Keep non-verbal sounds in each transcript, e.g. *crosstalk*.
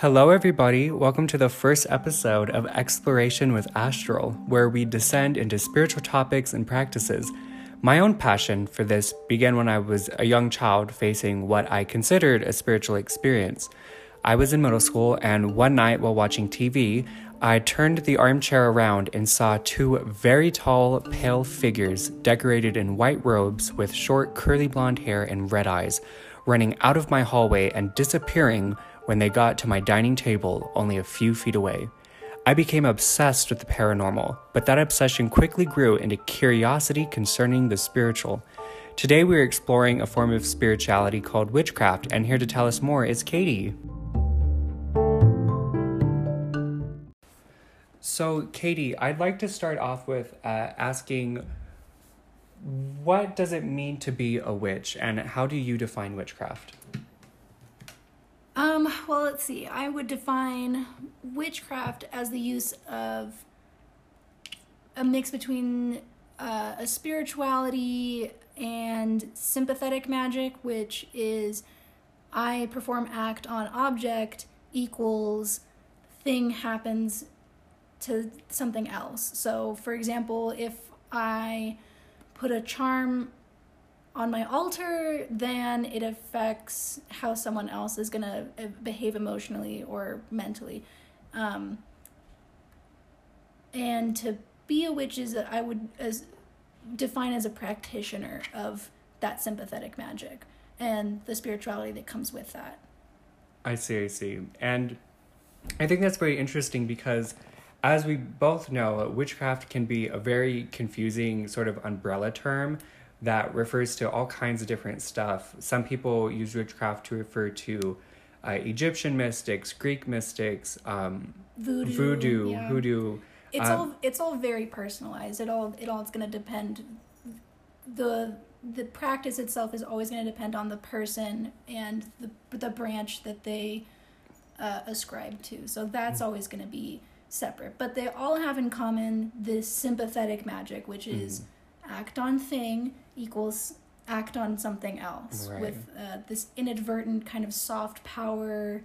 Hello, everybody. Welcome to the first episode of Exploration with Astral, where we descend into spiritual topics and practices. My own passion for this began when I was a young child facing what I considered a spiritual experience. I was in middle school, and one night while watching TV, I turned the armchair around and saw two very tall, pale figures decorated in white robes with short, curly blonde hair and red eyes running out of my hallway and disappearing when they got to my dining table only a few feet away. I became obsessed with the paranormal, but that obsession quickly grew into curiosity concerning the spiritual. Today we're exploring a form of spirituality called witchcraft, and here to tell us more is Katie. So, Katie, I'd like to start off with uh, asking what does it mean to be a witch, and how do you define witchcraft? Um, well, let's see. I would define witchcraft as the use of a mix between uh, a spirituality and sympathetic magic, which is I perform act on object equals thing happens to something else. So, for example, if I put a charm on my altar, then it affects how someone else is going to uh, behave emotionally or mentally. Um, and to be a witch is that I would as define as a practitioner of that sympathetic magic and the spirituality that comes with that. I see, I see. And I think that's very interesting because as we both know, witchcraft can be a very confusing sort of umbrella term that refers to all kinds of different stuff. Some people use witchcraft to refer to uh, Egyptian mystics, Greek mystics, um, voodoo, voodoo, yeah. hoodoo. It's um, all it's all very personalized. It all it all is going to depend. The the practice itself is always going to depend on the person and the the branch that they uh, ascribe to. So that's always going to be separate. But they all have in common this sympathetic magic, which is act on thing equals act on something else Right. with uh, this inadvertent kind of soft power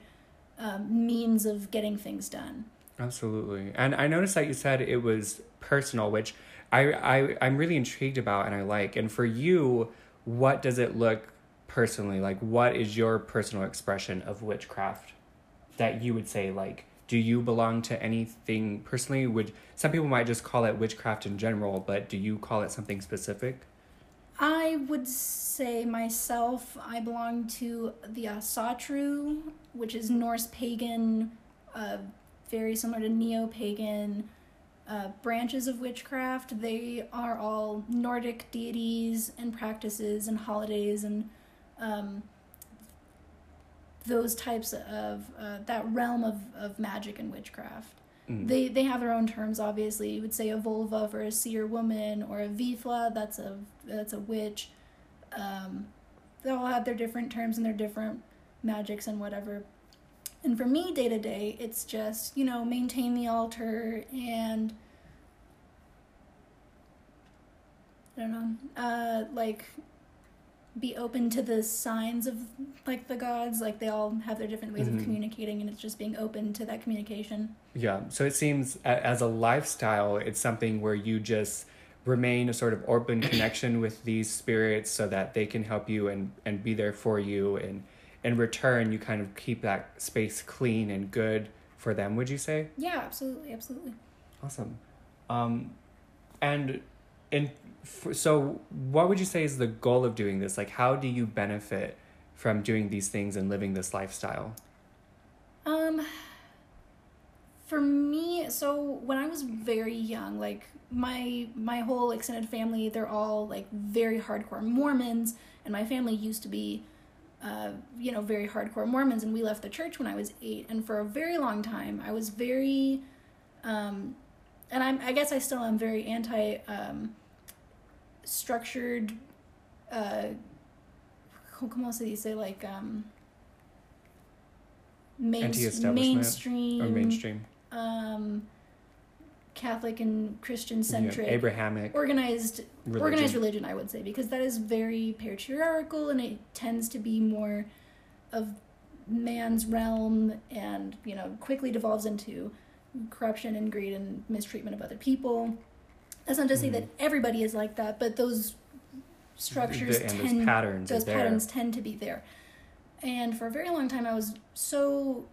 um, means of getting things done. Absolutely. And I noticed that you said it was personal, which I, I I'm really intrigued about and I like. And for you, what does it look personally like? What is your personal expression of witchcraft that you would say like? Do you belong to anything personally? Would some people might just call it witchcraft in general, but do you call it something specific? I would say myself, I belong to the Asatru, which is Norse pagan, uh, very similar to neo pagan uh, branches of witchcraft. They are all Nordic deities and practices and holidays and um, those types of uh, that realm of, of magic and witchcraft. Mm. They they have their own terms. Obviously, you would say a völva for a seer woman, or a vifla. That's a that's a witch. Um, they all have their different terms and their different magics and whatever. And for me, day to day, it's just you know maintain the altar and I don't know, uh, like be open to the signs of like the gods. Like they all have their different ways Mhm. of communicating, and it's just being open to that communication. Yeah. So it seems as a lifestyle, it's something where you just remain a sort of open *coughs* connection with these spirits so that they can help you and, and be there for you. And in return, you kind of keep that space clean and good for them, would you say? Yeah, absolutely, absolutely. Awesome. Um, and in so, what would you say is the goal of doing this? Like, how do you benefit from doing these things and living this lifestyle? Um, for me, so when I was very young, like my my whole extended family, they're all like very hardcore Mormons, and my family used to be, uh, you know, very hardcore Mormons, and we left the church when I was eight, and for a very long time, I was very, um, and I'm I guess I still am very anti um, structured, uh, como se dice like um. Main, mainstream Or mainstream? um, Catholic and Christian Yeah, centric, Abrahamic organized religion. organized religion. I would say because that is very patriarchal and it tends to be more of man's realm and you know quickly devolves into corruption and greed and mistreatment of other people that's not to say Mhm. that everybody is like that but those structures The- and tend those patterns those patterns tend to be there. And for a very long time i was so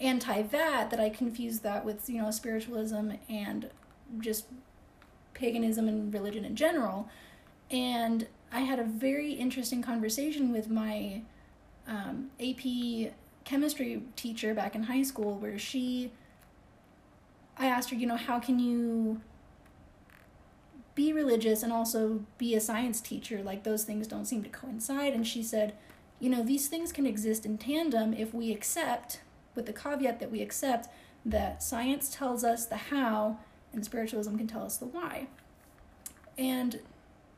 anti that that i confused that with you know spiritualism and just paganism and religion in general. And i had a very interesting conversation with my um, ap chemistry teacher back in high school where she i asked her you know how can you be religious and also be a science teacher like those things don't seem to coincide. And she said you know these things can exist in tandem if we accept with the caveat that we accept that science tells us the how and spiritualism can tell us the why. And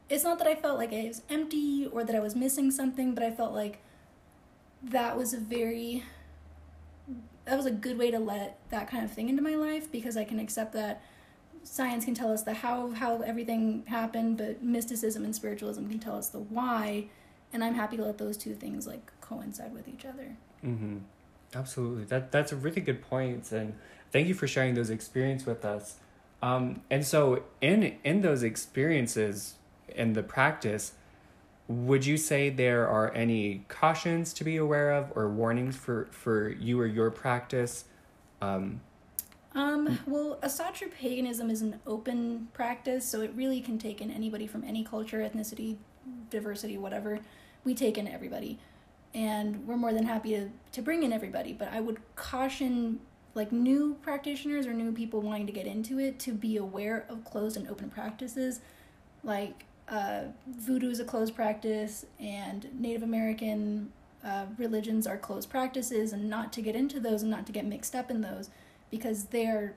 it's not that i felt like i was empty or that i was missing something but i felt like that was a very that was a good way to let that kind of thing into my life because i can accept that science can tell us the how how everything happened but mysticism and spiritualism can tell us the why and i'm happy to let those two things like coincide with each other Mm-hmm. Absolutely. That that's a really good point, and thank you for sharing those experiences with us. Um, and so, in in those experiences in the practice, would you say there are any cautions to be aware of or warnings for for you or your practice? Um, Um, well, Asatru paganism is an open practice, so it really can take in anybody from any culture, ethnicity, diversity, whatever. We take in everybody. And we're more than happy to, to bring in everybody. But I would caution like new practitioners or new people wanting to get into it to be aware of closed and open practices. Like uh, voodoo is a closed practice, and Native American uh, religions are closed practices, and not to get into those and not to get mixed up in those because they're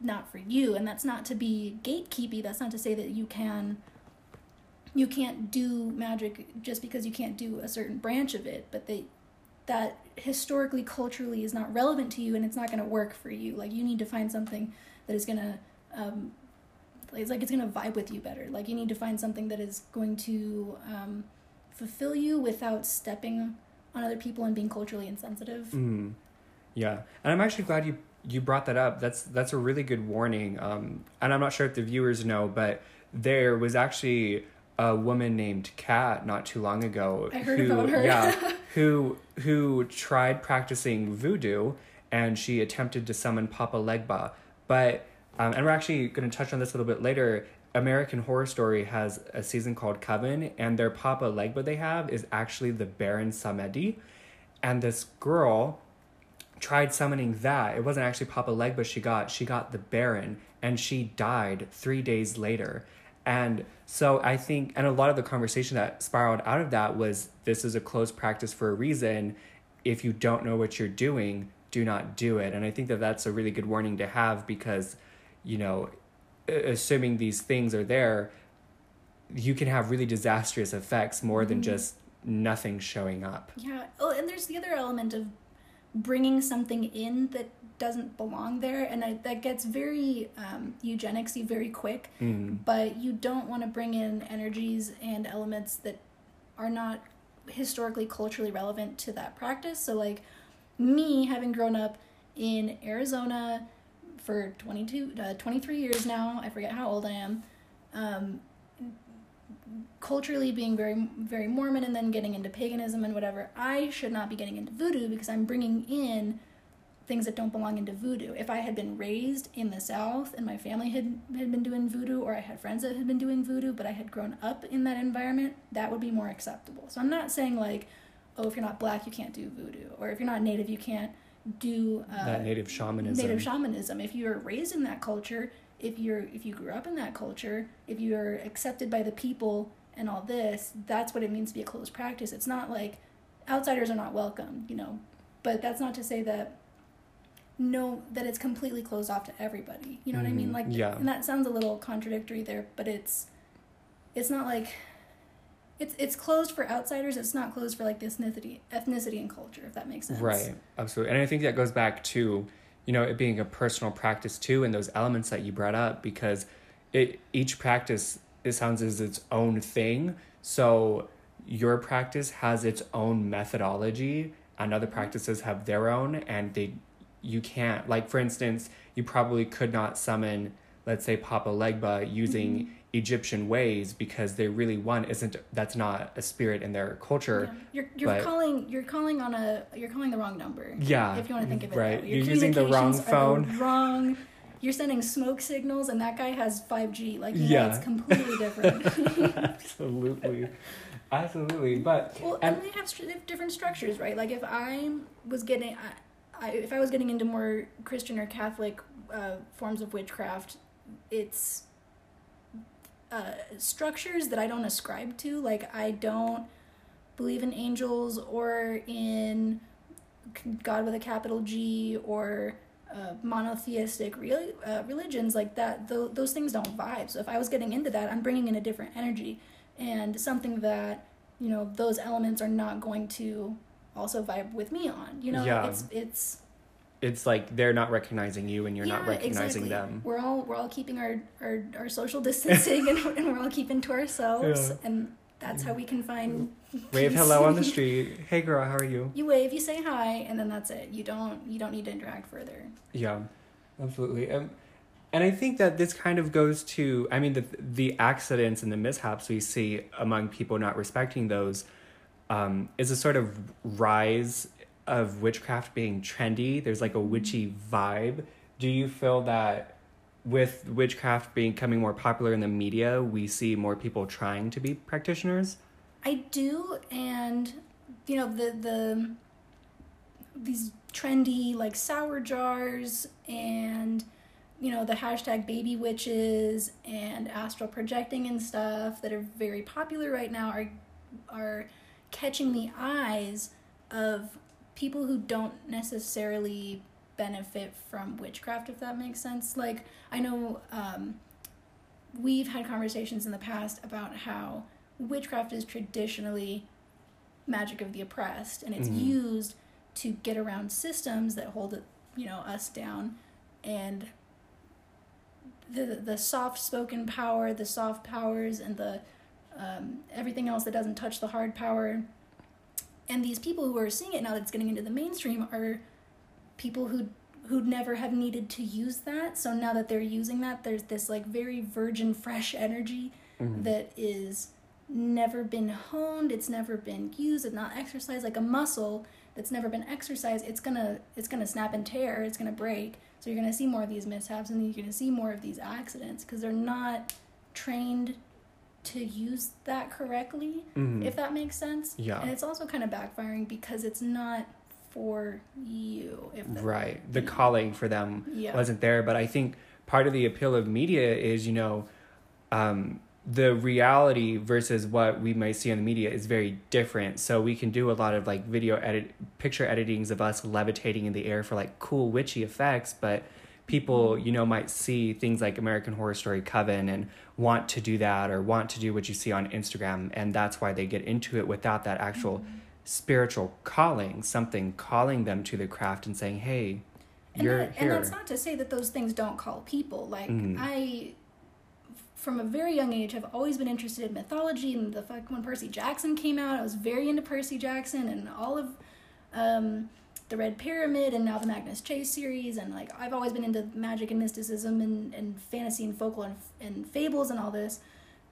not for you. And that's not to be gatekeepy. That's not to say that you can you can't do magic just because you can't do a certain branch of it but they that historically culturally is not relevant to you and it's not going to work for you. Like you need to find something that is going to um, it's like it's going to vibe with you better. Like you need to find something that is going to um, fulfill you without stepping on other people and being culturally insensitive. Mm. Yeah, and I'm actually glad you you brought that up. That's that's a really good warning. Um, and I'm not sure if the viewers know, but there was actually a woman named Kat not too long ago I heard who about her. yeah *laughs* who who tried practicing voodoo and she attempted to summon Papa Legba, but um, and we're actually going to touch on this a little bit later. American Horror Story has a season called Coven, and their Papa Legba they have is actually the Baron Samedi, and this girl tried summoning that. It wasn't actually Papa Legba she got. She got the Baron, and she died three days later. And so I think, and a lot of the conversation that spiraled out of that was this is a closed practice for a reason. If you don't know what you're doing, do not do it. And I think that that's a really good warning to have because, you know, assuming these things are there, you can have really disastrous effects more than Mhm. just nothing showing up. Yeah. Oh, and there's the other element of bringing something in that doesn't belong there, and I, that gets very um, eugenicsy very quick. Mm. But you don't want to bring in energies and elements that are not historically culturally relevant to that practice. So, like me having grown up in Arizona for 22, uh, 23 years now, I forget how old I am. Um, culturally being very very mormon and then getting into paganism and whatever i should not be getting into voodoo because i'm bringing in things that don't belong into voodoo. If i had been raised in the south and my family had, had been doing voodoo or i had friends that had been doing voodoo but i had grown up in that environment that would be more acceptable. So i'm not saying like oh if you're not black you can't do voodoo or if you're not native you can't do uh, that native shamanism. native shamanism. If you're raised in that culture if you're if you grew up in that culture if you're accepted by the people and all this that's what it means to be a closed practice. It's not like outsiders are not welcome you know but that's not to say that no that it's completely closed off to everybody. You know what i mean? Mhm, like yeah. and that sounds a little contradictory there but it's it's not like it's it's closed for outsiders. It's not closed for like the ethnicity ethnicity and culture if that makes sense. Right, absolutely. And I think that goes back to, you know, it being a personal practice too, and those elements that you brought up, because it each practice it sounds as its own thing. So your practice has its own methodology and other practices have their own and they you can't like for instance you probably could not summon let's say papa legba using Mm-hmm. egyptian ways because they really one isn't that's not a spirit in their culture Yeah. You're you're but- calling you're calling on a you're calling the wrong number. Yeah, If you want to think of it right. that way. Your You're using the wrong are the phone. wrong. You're sending smoke signals, and that guy has five G. Like Yeah. know, it's completely different. *laughs* absolutely absolutely but well, and and they have str- they have different structures, right? Like if I was getting, I, I if I was getting into more Christian or Catholic uh, forms of witchcraft, it's uh, structures that I don't ascribe to. Like I don't believe in angels or in God with a capital G or uh, monotheistic real, uh, religions like that. Th- those things don't vibe. So if I was getting into that, I'm bringing in a different energy and something that you know those elements are not going to also vibe with me on. You know, Yeah. it's it's it's like they're not recognizing you and you're not recognizing exactly. them We're all we're all keeping our our, our social *laughs* distancing and, and we're all keeping to ourselves Yeah. and that's how we can find *laughs* wave hello on the street hey girl how are you you wave, you say hi, and then that's it. You don't you don't need to interact further. Yeah, absolutely. Um, and I think that this kind of goes to, I mean, the the accidents and the mishaps we see among people not respecting those um, is a sort of rise of witchcraft being trendy. There's like a witchy vibe. Do you feel that with witchcraft becoming more popular in the media, we see more people trying to be practitioners? I do, and you know the the these trendy like sour jars and you know the hashtag baby witches and astral projecting and stuff that are very popular right now are are catching the eyes of people who don't necessarily benefit from witchcraft if that makes sense like i know um, we've had conversations in the past about how witchcraft is traditionally magic of the oppressed and it's Mhm. used to get around systems that hold you know us down and the the soft spoken power the soft powers and the um, everything else that doesn't touch the hard power and these people who are seeing it now that it's getting into the mainstream are people who who'd never have needed to use that so now that they're using that there's this like very virgin fresh energy Mhm. that is never been honed it's never been used it's not exercised like a muscle that's never been exercised it's gonna it's gonna snap and tear it's gonna break so you're gonna see more of these mishaps and you're gonna see more of these accidents because they're not trained to use that correctly Mhm. if that makes sense Yeah. and it's also kind of backfiring because it's not for you if that, Right. The calling for them Yeah. wasn't there. But I think part of the appeal of media is, you know, um, the reality versus what we might see on the media is very different. So we can do a lot of like video edit, picture editings of us levitating in the air for like cool witchy effects, but people, you know, might see things like American Horror Story Coven and want to do that or want to do what you see on Instagram, and that's why they get into it without that actual spiritual calling, something calling them to the craft and saying, "Hey, and, you're that, here." and that's not to say that those things don't call people like Mhm. i from a very young age have always been interested in mythology and the fuck when percy jackson came out i was very into percy jackson and all of um, the red pyramid and now the magnus chase series and like i've always been into magic and mysticism and, and fantasy and folklore and, and fables and all this.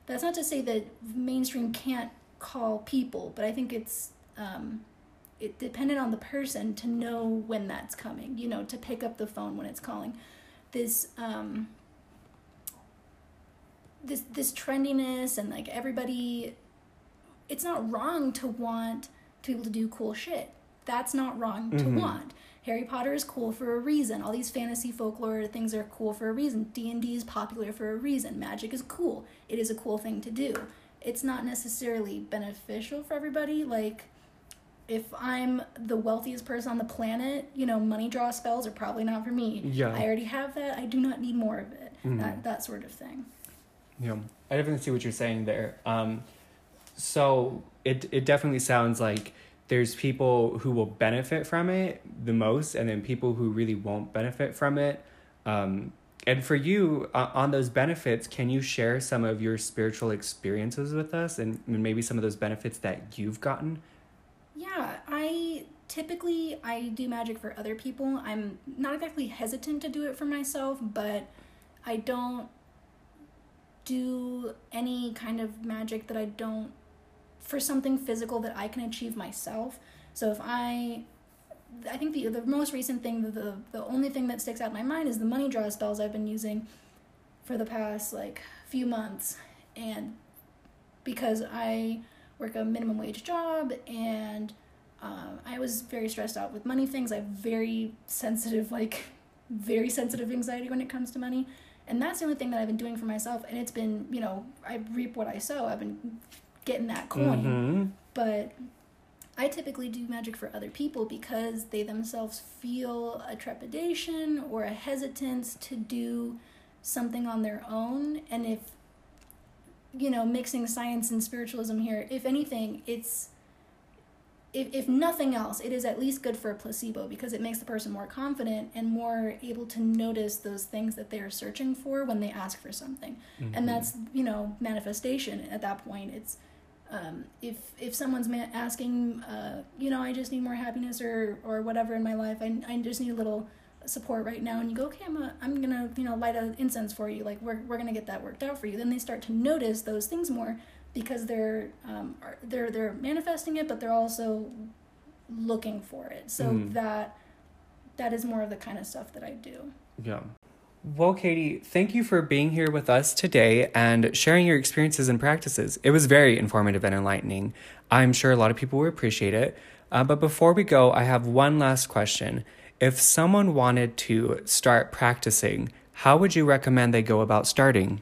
That's not to say that mainstream can't call people but i think it's um, it dependent on the person to know when that's coming you know to pick up the phone when it's calling. This um this this trendiness and like everybody it's not wrong to want to be able to do cool shit that's not wrong to Mhm. want harry potter is cool for a reason all these fantasy folklore things are cool for a reason d&d is popular for a reason magic is cool it is a cool thing to do it's not necessarily beneficial for everybody like if I'm the wealthiest person on the planet, you know, money draw spells are probably not for me. Yeah. I already have that. I do not need more of it. Mhm. That that sort of thing. Yeah, I definitely see what you're saying there. Um, so it it definitely sounds like there's people who will benefit from it the most, and then people who really won't benefit from it. Um, and for you, uh, on those benefits, can you share some of your spiritual experiences with us, and maybe some of those benefits that you've gotten? Yeah, I typically I do magic for other people. I'm not exactly hesitant to do it for myself, but I don't do any kind of magic that I don't for something physical that I can achieve myself. So if I I think the the most recent thing the, the only thing that sticks out in my mind is the money draw spells I've been using for the past like few months and because I work a minimum wage job and um, I was very stressed out with money things. I have very sensitive, like, *laughs* very sensitive anxiety when it comes to money. And that's the only thing that I've been doing for myself. And it's been, you know, I reap what I sow. I've been getting that coin. Mm-hmm. But I typically do magic for other people because they themselves feel a trepidation or a hesitance to do something on their own. And if, you know, mixing science and spiritualism here, if anything, it's if, if nothing else, it is at least good for a placebo because it makes the person more confident and more able to notice those things that they are searching for when they ask for something. Mm-hmm. And that's, you know, manifestation at that point. It's um, if if someone's asking, uh, you know, I just need more happiness or or whatever in my life, I, I just need a little support right now and you go okay i'm gonna, I'm gonna you know light an incense for you like we're, we're gonna get that worked out for you then they start to notice those things more because they're um, are, they're they're manifesting it, but they're also looking for it. So Mm. that that is more of the kind of stuff that I do. Yeah. Well, Katie, thank you for being here with us today and sharing your experiences and practices. It was very informative and enlightening. I'm sure a lot of people will appreciate it. Uh, but before we go, I have one last question. If someone wanted to start practicing, how would you recommend they go about starting?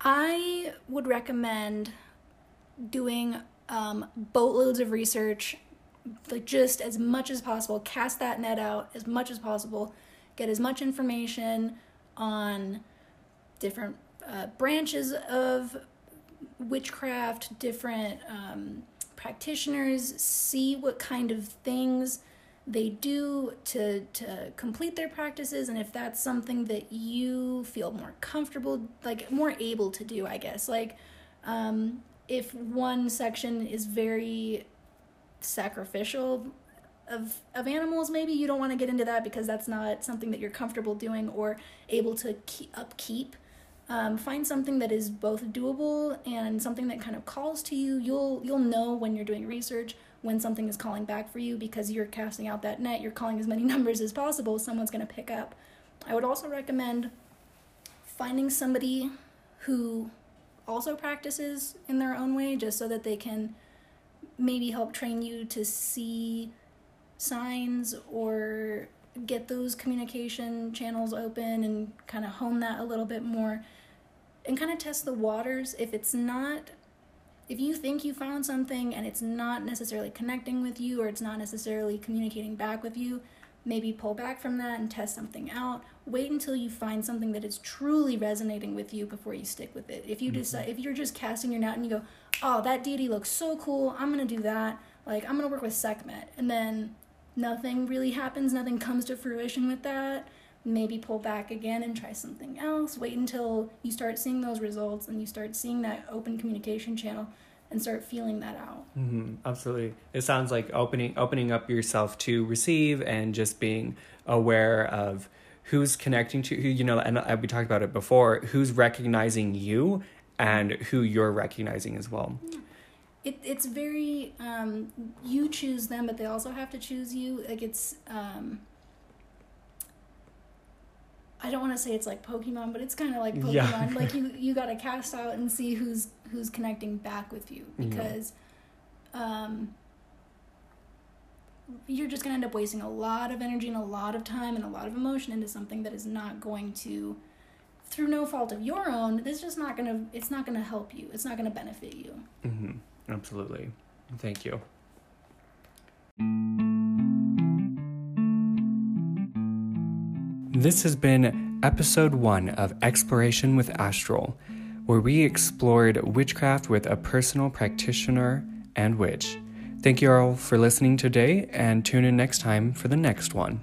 I would recommend doing um, boatloads of research, like just as much as possible. Cast that net out as much as possible. Get as much information on different uh, branches of witchcraft, different um, practitioners. See what kind of things they do to to complete their practices and if that's something that you feel more comfortable like more able to do i guess like um, if one section is very sacrificial of of animals maybe? You don't want to get into that because that's not something that you're comfortable doing or able to keep upkeep. Um, find something that is both doable and something that kind of calls to you. You'll you'll know when you're doing research when something is calling back for you because you're casting out that net, you're calling as many *laughs* numbers as possible, someone's going to pick up. I would also recommend finding somebody who also practices in their own way just so that they can maybe help train you to see signs or get those communication channels open and kind of hone that a little bit more and kind of test the waters if it's not if you think you found something and it's not necessarily connecting with you or it's not necessarily communicating back with you, maybe pull back from that and test something out. Wait until you find something that is truly resonating with you before you stick with it. If you mm-hmm. decide if you're just casting your net and you go, "Oh, that deity looks so cool. I'm to do that." Like, I'm to work with Sekhmet. And then nothing really happens, nothing comes to fruition with that maybe pull back again and try something else. Wait until you start seeing those results and you start seeing that open communication channel and start feeling that out. Mm-hmm, absolutely. It sounds like opening opening up yourself to receive and just being aware of who's connecting to who you know and we talked about it before who's recognizing you and who you're recognizing as well it, it's very um, you choose them but they also have to choose you like it's um, I don't want to say it's like Pokemon, but it's kind of like Pokemon. Yeah. *laughs* like you you got to cast out and see who's who's connecting back with you because um you're just going to end up wasting a lot of energy and a lot of time and a lot of emotion into something that is not going to through no fault of your own, this is just not going to it's not going to help you. It's not going to benefit you. mm-hmm. Absolutely thank you This has been episode one of Exploration with Astral, where we explored witchcraft with a personal practitioner and witch. Thank you all for listening today, and tune in next time for the next one.